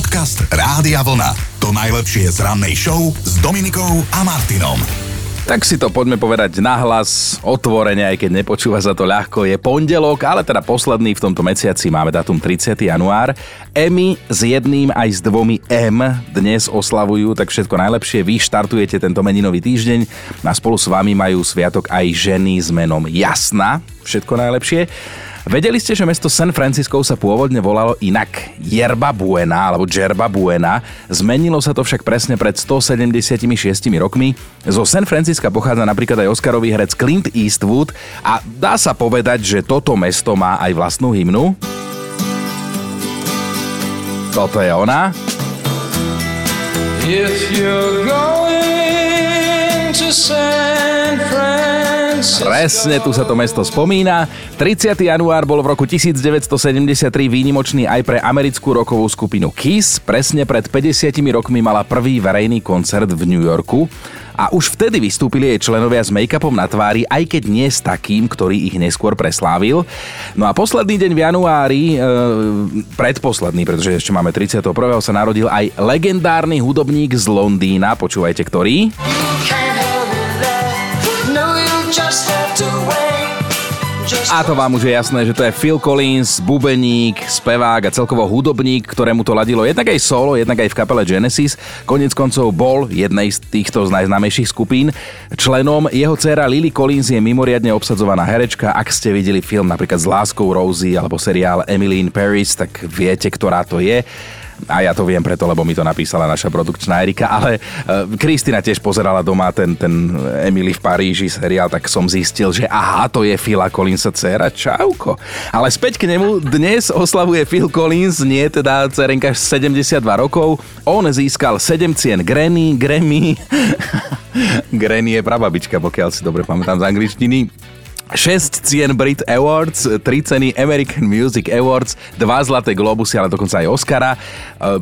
Podcast Rádia Vlna. To najlepšie z rannej show s Dominikou a Martinom. Tak si to poďme povedať nahlas, otvorene, aj keď nepočúva sa to ľahko. Je pondelok, ale teda posledný v tomto mesiaci máme datum 30. január. Emy s jedným aj s dvomi M dnes oslavujú, tak všetko najlepšie. Vy štartujete tento meninový týždeň a spolu s vami majú sviatok aj ženy s menom Jasna. Všetko najlepšie. Vedeli ste, že mesto San Francisco sa pôvodne volalo inak Yerba Buena alebo Jerba Buena. Zmenilo sa to však presne pred 176 rokmi. Zo San Francisca pochádza napríklad aj Oscarový herec Clint Eastwood a dá sa povedať, že toto mesto má aj vlastnú hymnu. Toto je ona. If you're going to San. Presne, tu sa to mesto spomína. 30. január bol v roku 1973 výnimočný aj pre americkú rokovú skupinu Kiss. Presne pred 50 rokmi mala prvý verejný koncert v New Yorku a už vtedy vystúpili jej členovia s make-upom na tvári, aj keď nie s takým, ktorý ich neskôr preslávil. No a posledný deň v januári, e, predposledný, pretože ešte máme 31. sa narodil aj legendárny hudobník z Londýna, počúvajte ktorý. A to vám už je jasné, že to je Phil Collins, bubeník, spevák a celkovo hudobník, ktorému to ladilo jednak aj solo, jednak aj v kapele Genesis. Konec koncov bol jednej z týchto z najznámejších skupín. Členom jeho dcéra Lily Collins je mimoriadne obsadzovaná herečka. Ak ste videli film napríklad s Láskou Rosie alebo seriál Emily in Paris, tak viete, ktorá to je a ja to viem preto, lebo mi to napísala naša produkčná Erika, ale e, Kristina tiež pozerala doma ten, ten Emily v Paríži seriál, tak som zistil, že aha, to je Phila Collinsa dcera, čauko. Ale späť k nemu, dnes oslavuje Phil Collins, nie teda cerenka 72 rokov, on získal 7 cien Grammy, Grammy, Grammy je prababička, pokiaľ si dobre pamätám z angličtiny. 6 cien Brit Awards, 3 ceny American Music Awards, 2 zlaté globusy, ale dokonca aj Oscara. E,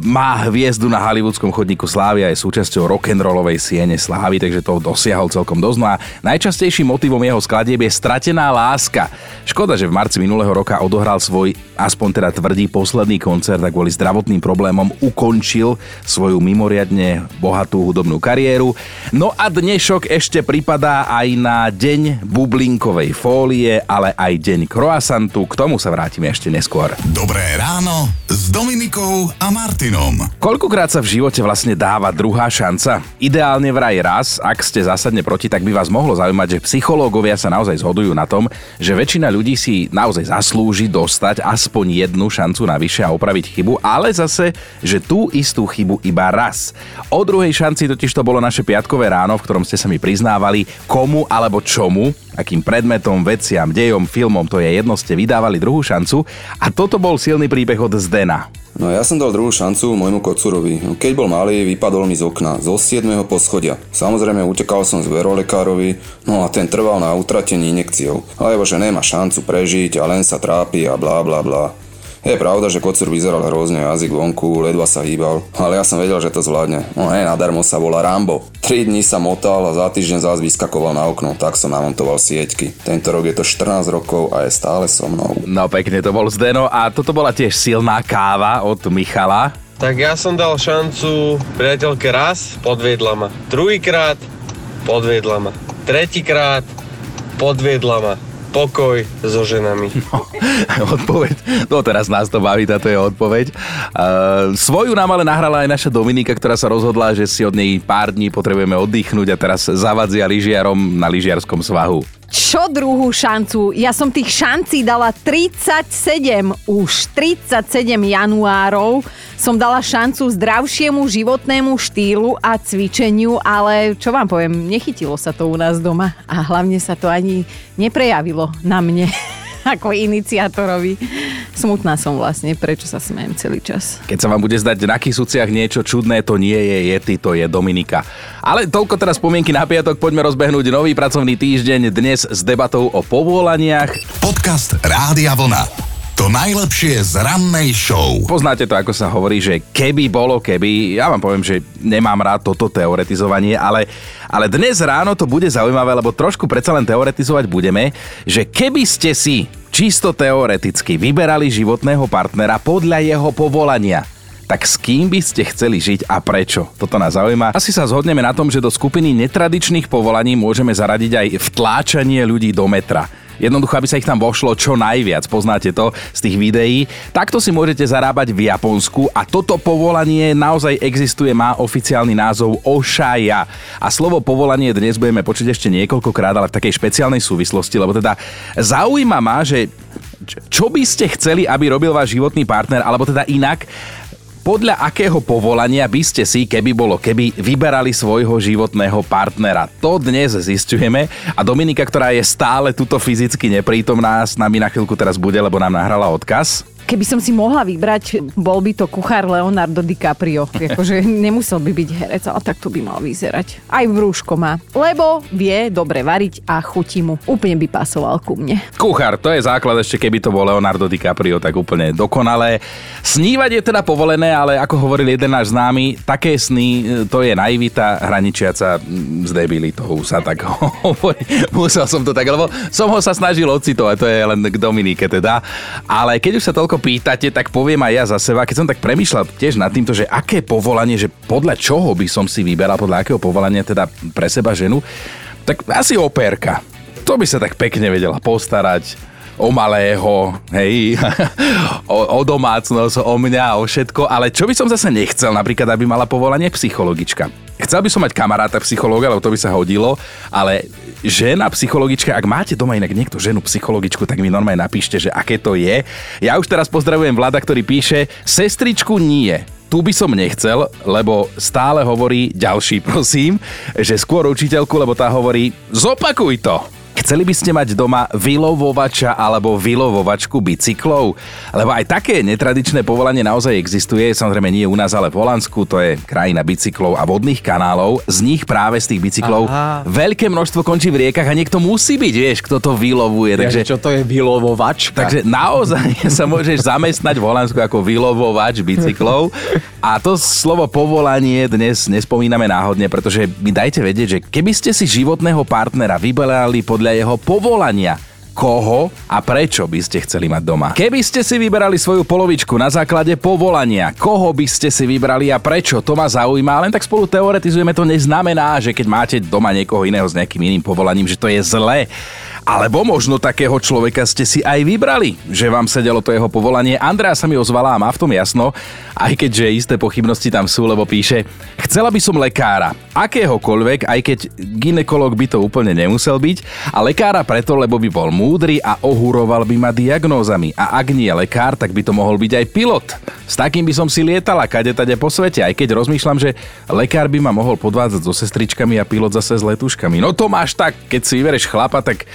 má hviezdu na hollywoodskom chodníku slávy a je súčasťou rock'n'rollovej siene slávy, takže to dosiahol celkom dosť. No a najčastejším motivom jeho skladieb je stratená láska. Škoda, že v marci minulého roka odohral svoj, aspoň teda tvrdí, posledný koncert a kvôli zdravotným problémom ukončil svoju mimoriadne bohatú hudobnú kariéru. No a dnešok ešte pripadá aj na deň bublinkovej fólie, ale aj deň croissantu. K tomu sa vrátime ešte neskôr. Dobré ráno s Dominikou a Martinom. Koľkokrát sa v živote vlastne dáva druhá šanca? Ideálne vraj raz, ak ste zásadne proti, tak by vás mohlo zaujímať, že psychológovia sa naozaj zhodujú na tom, že väčšina ľudí si naozaj zaslúži dostať aspoň jednu šancu navyše a opraviť chybu, ale zase, že tú istú chybu iba raz. O druhej šanci totiž to bolo naše piatkové ráno, v ktorom ste sa mi priznávali, komu alebo čomu akým predmetom, veciam, dejom, filmom, to je jedno, ste vydávali druhú šancu a toto bol silný príbeh od Zdena. No ja som dal druhú šancu môjmu kocurovi. Keď bol malý, vypadol mi z okna, zo 7. poschodia. Samozrejme utekal som z verolekárovi, no a ten trval na utratení injekciou. Alebo že nemá šancu prežiť a len sa trápi a blá blá blá. Je pravda, že kocúr vyzeral hrozne, jazyk vonku, ledva sa hýbal, ale ja som vedel, že to zvládne. No hej, nadarmo sa volá Rambo. 3 dní sa motal a za týždeň zás vyskakoval na okno, tak som namontoval sieťky. Tento rok je to 14 rokov a je stále so mnou. No pekne to bol Zdeno a toto bola tiež silná káva od Michala. Tak ja som dal šancu priateľke raz, podviedla ma. Druhýkrát, podviedla ma. Tretíkrát, podviedla ma pokoj so ženami. No, odpoveď. No teraz nás to baví, táto je odpoveď. Uh, svoju nám ale nahrala aj naša Dominika, ktorá sa rozhodla, že si od nej pár dní potrebujeme oddychnúť a teraz zavadzia lyžiarom na lyžiarskom svahu. Čo druhú šancu? Ja som tých šancí dala 37 už. 37 januárov som dala šancu zdravšiemu životnému štýlu a cvičeniu, ale čo vám poviem, nechytilo sa to u nás doma a hlavne sa to ani neprejavilo na mne ako iniciátorovi. Smutná som vlastne, prečo sa smejem celý čas. Keď sa vám bude zdať na kysúciach niečo čudné, to nie je Yeti, to je Dominika. Ale toľko teraz spomienky na piatok, poďme rozbehnúť nový pracovný týždeň dnes s debatou o povolaniach. Podcast Rádia Vlna. To najlepšie z rannej show. Poznáte to, ako sa hovorí, že keby bolo keby, ja vám poviem, že nemám rád toto teoretizovanie, ale, ale dnes ráno to bude zaujímavé, lebo trošku predsa len teoretizovať budeme, že keby ste si čisto teoreticky vyberali životného partnera podľa jeho povolania, tak s kým by ste chceli žiť a prečo? Toto nás zaujíma. Asi sa zhodneme na tom, že do skupiny netradičných povolaní môžeme zaradiť aj vtláčanie ľudí do metra. Jednoducho, aby sa ich tam vošlo čo najviac, poznáte to z tých videí. Takto si môžete zarábať v Japonsku a toto povolanie naozaj existuje, má oficiálny názov Ošaja. A slovo povolanie dnes budeme počuť ešte niekoľkokrát, ale v takej špeciálnej súvislosti, lebo teda zaujíma ma, že čo by ste chceli, aby robil váš životný partner, alebo teda inak, podľa akého povolania by ste si, keby bolo keby, vyberali svojho životného partnera? To dnes zistujeme a Dominika, ktorá je stále tuto fyzicky neprítomná, s nami na chvíľku teraz bude, lebo nám nahrala odkaz. Keby som si mohla vybrať, bol by to kuchár Leonardo DiCaprio. Akože nemusel by byť herec, ale takto by mal vyzerať. Aj brúško má. Lebo vie dobre variť a chutí mu. Úplne by pasoval ku mne. Kuchár, to je základ ešte, keby to bol Leonardo DiCaprio, tak úplne dokonalé. Snívať je teda povolené, ale ako hovoril jeden náš známy, také sny, to je naivita hraničiaca s debilitou, sa tak hovorí. Musel som to tak, lebo som ho sa snažil ocitovať, to je len k Dominike teda. Ale keď už sa toľko pýtate, tak poviem aj ja za seba, keď som tak premýšľal tiež nad týmto, že aké povolanie, že podľa čoho by som si vyberal, podľa akého povolania teda pre seba ženu, tak asi operka. To by sa tak pekne vedela postarať o malého, hej, o, o domácnosť, o mňa, o všetko, ale čo by som zase nechcel, napríklad, aby mala povolanie psychologička. Chcel by som mať kamaráta psychológa, lebo to by sa hodilo, ale žena psychologička, ak máte doma inak niekto ženu psychologičku, tak mi normálne napíšte, že aké to je. Ja už teraz pozdravujem Vlada, ktorý píše, sestričku nie, tu by som nechcel, lebo stále hovorí ďalší, prosím, že skôr učiteľku, lebo tá hovorí, zopakuj to. Chceli by ste mať doma vylovovača alebo vylovovačku bicyklov? Lebo aj také netradičné povolanie naozaj existuje, samozrejme nie u nás, ale v Holandsku, to je krajina bicyklov a vodných kanálov. Z nich práve z tých bicyklov Aha. veľké množstvo končí v riekach a niekto musí byť, vieš, kto to vylovuje. Takže, čo to je vylovovačka? Takže naozaj sa môžeš zamestnať v Holandsku ako vylovovač bicyklov. A to slovo povolanie dnes nespomíname náhodne, pretože mi dajte vedieť, že keby ste si životného partnera vyberali podľa jeho povolania koho a prečo by ste chceli mať doma. Keby ste si vyberali svoju polovičku na základe povolania, koho by ste si vybrali a prečo, to ma zaujíma, len tak spolu teoretizujeme, to neznamená, že keď máte doma niekoho iného s nejakým iným povolaním, že to je zlé. Alebo možno takého človeka ste si aj vybrali, že vám sedelo to jeho povolanie. Andrea sa mi ozvala a má v tom jasno, aj keďže isté pochybnosti tam sú, lebo píše, chcela by som lekára, akéhokoľvek, aj keď ginekolog by to úplne nemusel byť, a lekára preto, lebo by bol múdry a ohuroval by ma diagnózami. A ak nie lekár, tak by to mohol byť aj pilot. S takým by som si lietala kade tade po svete, aj keď rozmýšľam, že lekár by ma mohol podvádzať so sestričkami a pilot zase s letuškami. No to máš tak, keď si vybereš chlapa, tak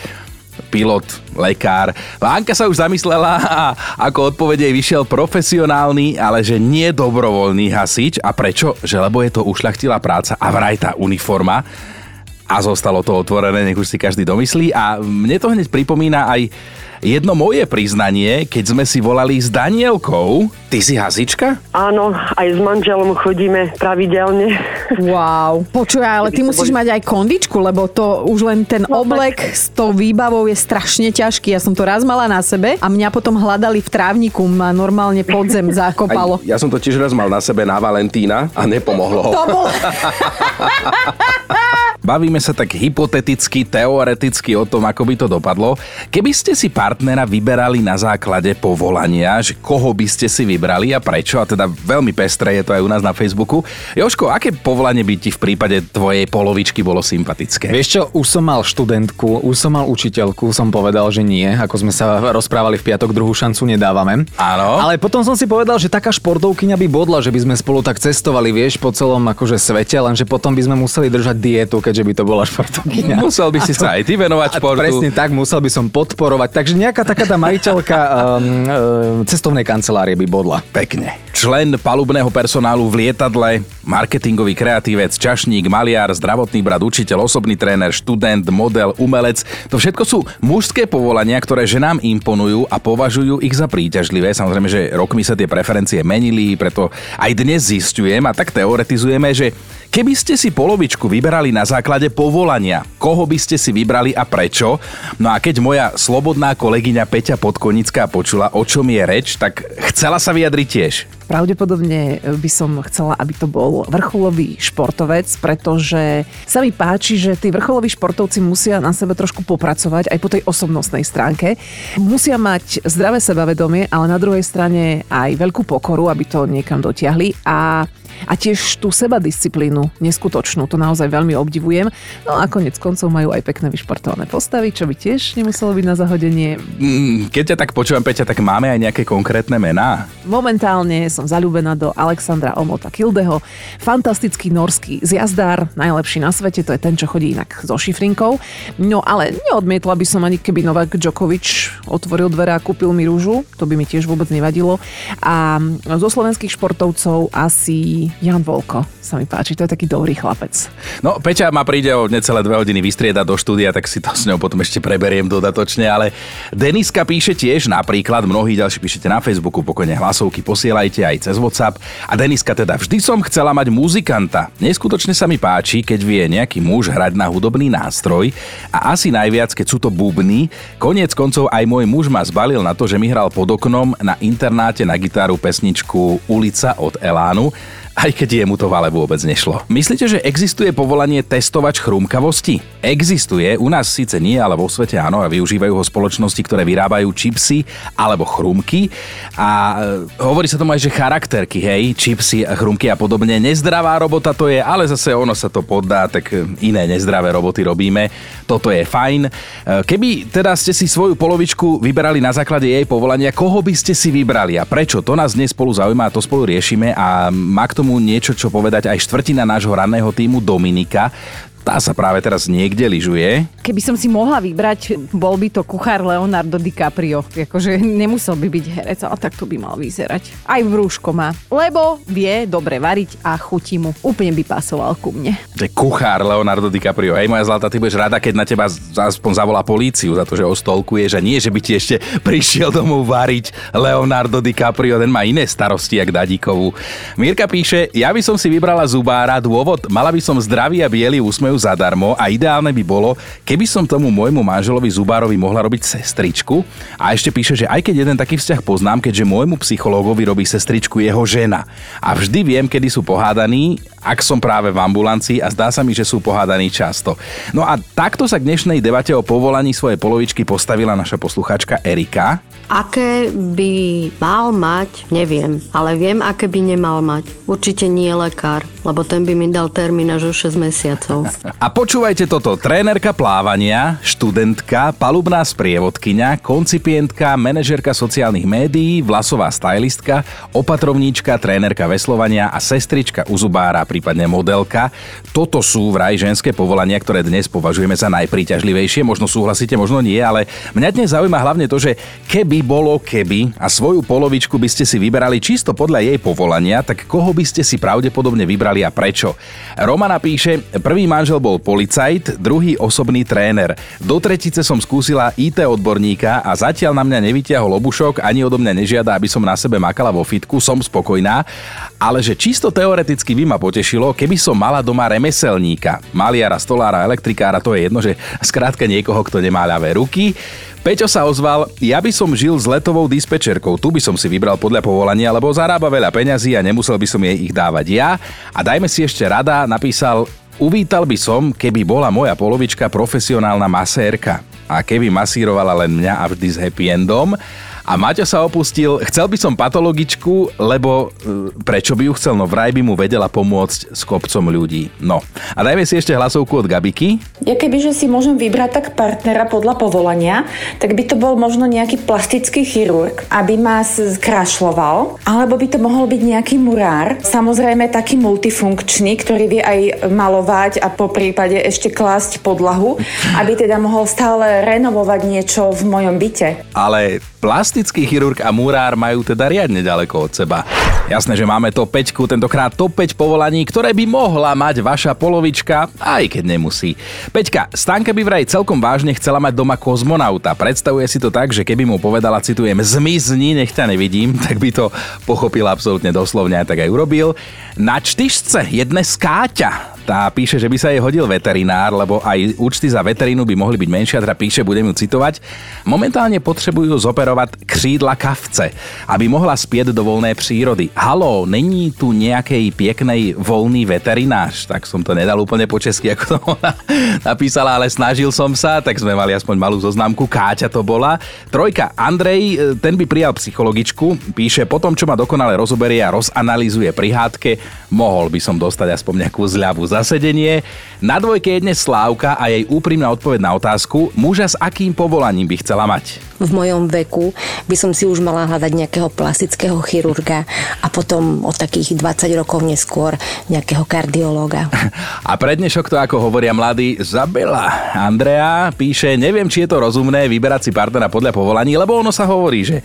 pilot, lekár. Anka sa už zamyslela a ako odpovede vyšiel profesionálny, ale že nie dobrovoľný hasič. A prečo? Že lebo je to ušľachtilá práca a vraj tá uniforma a zostalo to otvorené, nech už si každý domyslí. A mne to hneď pripomína aj jedno moje priznanie, keď sme si volali s Danielkou. Ty si hasička? Áno, aj s manželom chodíme pravidelne. Wow. Počuj, ale ty musíš mať aj kondičku, lebo to už len ten no, oblek s tou výbavou je strašne ťažký. Ja som to raz mala na sebe a mňa potom hľadali v trávniku, ma normálne podzem zakopalo. Aj, ja som to tiež raz mal na sebe na Valentína a nepomohlo. To bol... Bavíme sa tak hypoteticky, teoreticky o tom, ako by to dopadlo. Keby ste si partnera vyberali na základe povolania, že koho by ste si vybrali a prečo, a teda veľmi pestré je to aj u nás na Facebooku. Joško, aké povolanie by ti v prípade tvojej polovičky bolo sympatické? Vieš čo, už som mal študentku, už som mal učiteľku, som povedal, že nie, ako sme sa rozprávali v piatok, druhú šancu nedávame. Áno. Ale potom som si povedal, že taká športovkyňa by bodla, že by sme spolu tak cestovali, vieš, po celom akože svete, lenže potom by sme museli držať dietu, keď keďže by to bola športovkyňa. Musel by si sa aj ty venovať športu. Presne tak, musel by som podporovať. Takže nejaká taká tá majiteľka um, um, cestovnej kancelárie by bodla. Pekne. Člen palubného personálu v lietadle, marketingový kreatívec, čašník, maliar, zdravotný brat, učiteľ, osobný tréner, študent, model, umelec. To všetko sú mužské povolania, ktoré ženám imponujú a považujú ich za príťažlivé. Samozrejme, že rokmi sa tie preferencie menili, preto aj dnes zistujem a tak teoretizujeme, že Keby ste si polovičku vyberali na základe povolania, koho by ste si vybrali a prečo. No a keď moja slobodná kolegyňa Peťa Podkonická počula, o čom je reč, tak chcela sa vyjadriť tiež. Pravdepodobne by som chcela, aby to bol vrcholový športovec, pretože sa mi páči, že tí vrcholoví športovci musia na sebe trošku popracovať aj po tej osobnostnej stránke. Musia mať zdravé sebavedomie, ale na druhej strane aj veľkú pokoru, aby to niekam dotiahli a a tiež tú sebadisciplínu neskutočnú, to naozaj veľmi obdivujem. No a konec koncov majú aj pekné vyšportované postavy, čo by tiež nemuselo byť na zahodenie. Mm, keď ťa tak počúvam, Peťa, tak máme aj nejaké konkrétne mená? Momentálne som zalúbená do Alexandra Omota Kildeho, fantastický norský zjazdár, najlepší na svete, to je ten, čo chodí inak so šifrinkou. No ale neodmietla by som ani keby Novak Djokovic otvoril dvere a kúpil mi rúžu, to by mi tiež vôbec nevadilo. A zo slovenských športovcov asi Jan Volko sa mi páči, to je taký dobrý chlapec. No, Peťa ma príde o necelé dve hodiny vystriedať do štúdia, tak si to s ňou potom ešte preberiem dodatočne, ale Deniska píše tiež napríklad, mnohí ďalší píšete na Facebooku, pokojne hlasovky posielajte aj cez WhatsApp. A Deniska teda, vždy som chcela mať muzikanta. Neskutočne sa mi páči, keď vie nejaký muž hrať na hudobný nástroj a asi najviac, keď sú to bubny. Koniec koncov aj môj muž ma zbalil na to, že mi hral pod oknom na internáte na gitaru pesničku Ulica od Elánu aj keď jemu to ale vôbec nešlo. Myslíte, že existuje povolanie testovač chrumkavosti? Existuje, u nás síce nie, ale vo svete áno a využívajú ho spoločnosti, ktoré vyrábajú čipsy alebo chrumky a e, hovorí sa tomu aj, že charakterky, hej, čipsy, chrumky a podobne. Nezdravá robota to je, ale zase ono sa to poddá, tak iné nezdravé roboty robíme. Toto je fajn. E, keby teda ste si svoju polovičku vyberali na základe jej povolania, koho by ste si vybrali a prečo? To nás dnes spolu zaujíma a to spolu riešime a má k tomu niečo, čo povedať aj štvrtina nášho ranného týmu Dominika. Tá sa práve teraz niekde lyžuje. Keby som si mohla vybrať, bol by to kuchár Leonardo DiCaprio. Akože nemusel by byť herec, ale takto by mal vyzerať. Aj vrúško má. Lebo vie dobre variť a chutí mu. Úplne by pasoval ku mne. To je kuchár Leonardo DiCaprio. Hej, moja zlatá, ty budeš rada, keď na teba aspoň zavolá políciu za to, že ostolkuješ a nie, že by ti ešte prišiel domov variť Leonardo DiCaprio, ten má iné starosti, jak Dadíkovú. Mirka píše, ja by som si vybrala zubára, dôvod, mala by som zdravý a biely úsmev majú zadarmo a ideálne by bolo, keby som tomu môjmu manželovi Zubárovi mohla robiť sestričku. A ešte píše, že aj keď jeden taký vzťah poznám, keďže môjmu psychológovi robí sestričku jeho žena. A vždy viem, kedy sú pohádaní, ak som práve v ambulancii a zdá sa mi, že sú pohádaní často. No a takto sa k dnešnej debate o povolaní svojej polovičky postavila naša posluchačka Erika. Aké by mal mať, neviem, ale viem, aké by nemal mať. Určite nie lekár, lebo ten by mi dal termín až o 6 mesiacov. A počúvajte toto. Trénerka plávania, študentka, palubná sprievodkyňa, koncipientka, manažerka sociálnych médií, vlasová stylistka, opatrovníčka, trénerka veslovania a sestrička u zubára, prípadne modelka. Toto sú vraj ženské povolania, ktoré dnes považujeme za najpríťažlivejšie. Možno súhlasíte, možno nie, ale mňa dnes zaujíma hlavne to, že keby bolo keby a svoju polovičku by ste si vyberali čisto podľa jej povolania, tak koho by ste si pravdepodobne vybrali a prečo? Romana píše, prvý manžel bol policajt, druhý osobný tréner. Do tretice som skúsila IT odborníka a zatiaľ na mňa nevytiahol obušok, ani odo mňa nežiada, aby som na sebe makala vo fitku, som spokojná, ale že čisto teoreticky by ma potešilo, keby som mala doma remeselníka. Maliara, stolára, elektrikára, to je jedno, že skrátka niekoho, kto nemá ľavé ruky. Peťo sa ozval, ja by som žil s letovou dispečerkou, tu by som si vybral podľa povolania, lebo zarába veľa peňazí a nemusel by som jej ich dávať ja. A dajme si ešte rada, napísal, Uvítal by som, keby bola moja polovička profesionálna masérka a keby masírovala len mňa a vždy s happy endom a Maťo sa opustil, chcel by som patologičku, lebo e, prečo by ju chcel, no vraj by mu vedela pomôcť s kopcom ľudí. No. A dajme si ešte hlasovku od Gabiky. Ja keby, že si môžem vybrať tak partnera podľa povolania, tak by to bol možno nejaký plastický chirurg, aby ma skrašloval, alebo by to mohol byť nejaký murár, samozrejme taký multifunkčný, ktorý vie aj malovať a po prípade ešte klásť podlahu, aby teda mohol stále renovovať niečo v mojom byte. Ale plastický chirurg a murár majú teda riadne ďaleko od seba. Jasné, že máme to 5, tentokrát top 5 povolaní, ktoré by mohla mať vaša polovička, aj keď nemusí. Peťka, Stanka by vraj celkom vážne chcela mať doma kozmonauta. Predstavuje si to tak, že keby mu povedala, citujem, zmizni, nech ťa nevidím, tak by to pochopil absolútne doslovne a tak aj urobil. Na čtyřce jedne skáťa Tá píše, že by sa jej hodil veterinár, lebo aj účty za veterínu by mohli byť menšie, a teda píše, budem ju citovať. Momentálne potrebujú zoperovať křídla kavce, aby mohla spieť do voľnej prírody. Halo, není tu nejakej pieknej voľný veterinář? Tak som to nedal úplne po česky, ako to ona napísala, ale snažil som sa, tak sme mali aspoň malú zoznámku. Káťa to bola. Trojka, Andrej, ten by prijal psychologičku, píše, potom čo ma dokonale rozoberie a rozanalizuje pri hádke, mohol by som dostať aspoň nejakú zľavu za sedenie. Na dvojke je dnes Slávka a jej úprimná odpoveď na otázku, muža s akým povolaním by chcela mať. V mojom veku by som si už mala hľadať nejakého plastického chirurga a potom od takých 20 rokov neskôr nejakého kardiológa. A pre dnešok to, ako hovoria mladí, zabila. Andrea píše, neviem, či je to rozumné vyberať si partnera podľa povolaní, lebo ono sa hovorí, že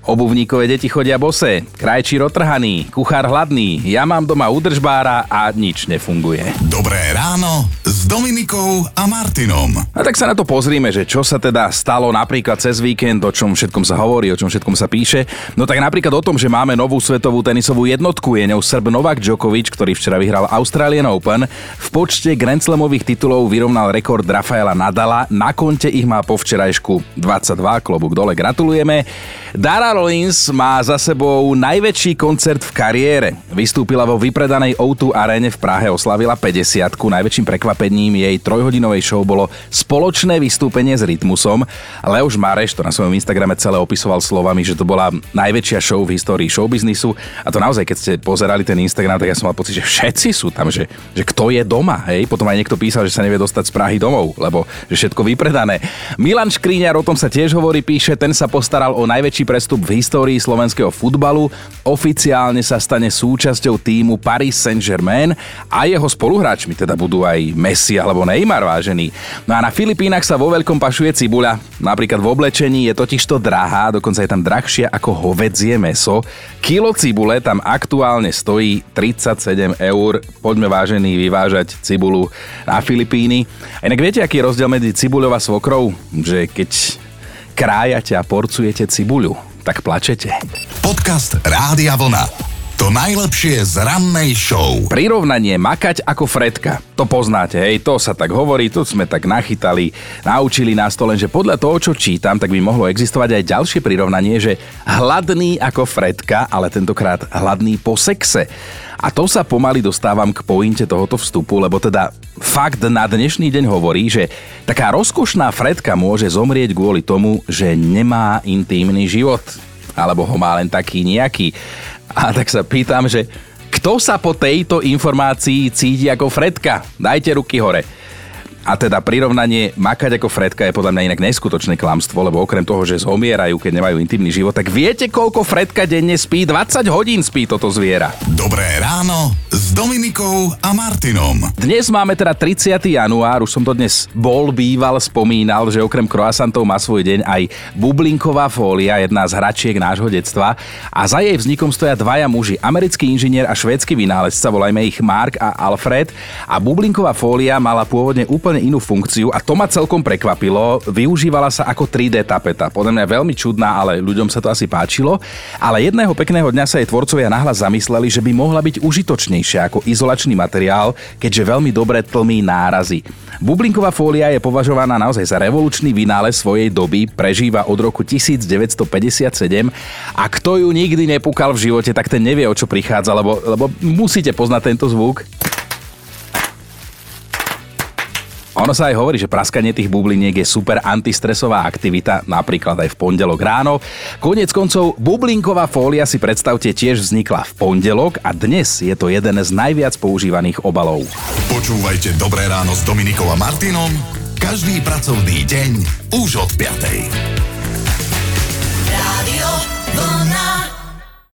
Obuvníkové deti chodia bose, krajčí rotrhaný, kuchár hladný, ja mám doma údržbára a nič nefunguje. Dobré ráno Dominikou a Martinom. A tak sa na to pozrime, že čo sa teda stalo napríklad cez víkend, o čom všetkom sa hovorí, o čom všetkom sa píše. No tak napríklad o tom, že máme novú svetovú tenisovú jednotku, je ňou Srb Novak Djokovic, ktorý včera vyhral Australian Open. V počte Grand Slamových titulov vyrovnal rekord Rafaela Nadala, na konte ich má po včerajšku 22, klobúk dole, gratulujeme. Dara Rollins má za sebou najväčší koncert v kariére. Vystúpila vo vypredanej O2 aréne v Prahe, oslavila 50 Najväčším prekvapením jej trojhodinovej show bolo spoločné vystúpenie s Rytmusom. Leoš Mareš to na svojom Instagrame celé opisoval slovami, že to bola najväčšia show v histórii showbiznisu. A to naozaj, keď ste pozerali ten Instagram, tak ja som mal pocit, že všetci sú tam, že, že kto je doma. Hej? Potom aj niekto písal, že sa nevie dostať z Prahy domov, lebo že všetko vypredané. Milan Škríňar o tom sa tiež hovorí, píše, ten sa postaral o najväčší prestup v histórii slovenského futbalu. Oficiálne sa stane súčasťou týmu Paris Saint-Germain a jeho spoluhráčmi teda budú aj Messi alebo Neymar vážený. No a na Filipínach sa vo veľkom pašuje cibuľa. Napríklad v oblečení je totiž to drahá, dokonca je tam drahšia ako hovedzie meso. Kilo cibule tam aktuálne stojí 37 eur. Poďme vážení vyvážať cibulu na Filipíny. A inak viete, aký je rozdiel medzi cibuľou a svokrou? Že keď krájate a porcujete cibuľu, tak plačete. Podcast Rádia Vlna. To najlepšie z rannej show. Prirovnanie makať ako Fredka. To poznáte, hej, to sa tak hovorí, to sme tak nachytali, naučili nás to, lenže podľa toho, čo čítam, tak by mohlo existovať aj ďalšie prirovnanie, že hladný ako Fredka, ale tentokrát hladný po sexe. A to sa pomaly dostávam k pointe tohoto vstupu, lebo teda fakt na dnešný deň hovorí, že taká rozkošná Fredka môže zomrieť kvôli tomu, že nemá intímny život alebo ho má len taký nejaký. A tak sa pýtam, že kto sa po tejto informácii cíti ako Fredka? Dajte ruky hore. A teda prirovnanie makať ako Fredka je podľa mňa inak neskutočné klamstvo, lebo okrem toho, že zomierajú, keď nemajú intimný život, tak viete, koľko Fredka denne spí? 20 hodín spí toto zviera. Dobré ráno s Dominikou a Martinom. Dnes máme teda 30. január, už som to dnes bol, býval, spomínal, že okrem croissantov má svoj deň aj bublinková fólia, jedna z hračiek nášho detstva. A za jej vznikom stoja dvaja muži, americký inžinier a švédsky vynálezca, volajme ich Mark a Alfred. A bublinková fólia mala pôvodne úplne úplne inú funkciu a to ma celkom prekvapilo. Využívala sa ako 3D tapeta. Podľa mňa veľmi čudná, ale ľuďom sa to asi páčilo. Ale jedného pekného dňa sa jej tvorcovia nahlas zamysleli, že by mohla byť užitočnejšia ako izolačný materiál, keďže veľmi dobre tlmí nárazy. Bublinková fólia je považovaná naozaj za revolučný vynález svojej doby, prežíva od roku 1957 a kto ju nikdy nepúkal v živote, tak ten nevie, o čo prichádza, lebo, lebo musíte poznať tento zvuk. Ono sa aj hovorí, že praskanie tých bubliniek je super antistresová aktivita, napríklad aj v pondelok ráno. Konec koncov, bublinková fólia si predstavte tiež vznikla v pondelok a dnes je to jeden z najviac používaných obalov. Počúvajte Dobré ráno s Dominikom a Martinom každý pracovný deň už od 5.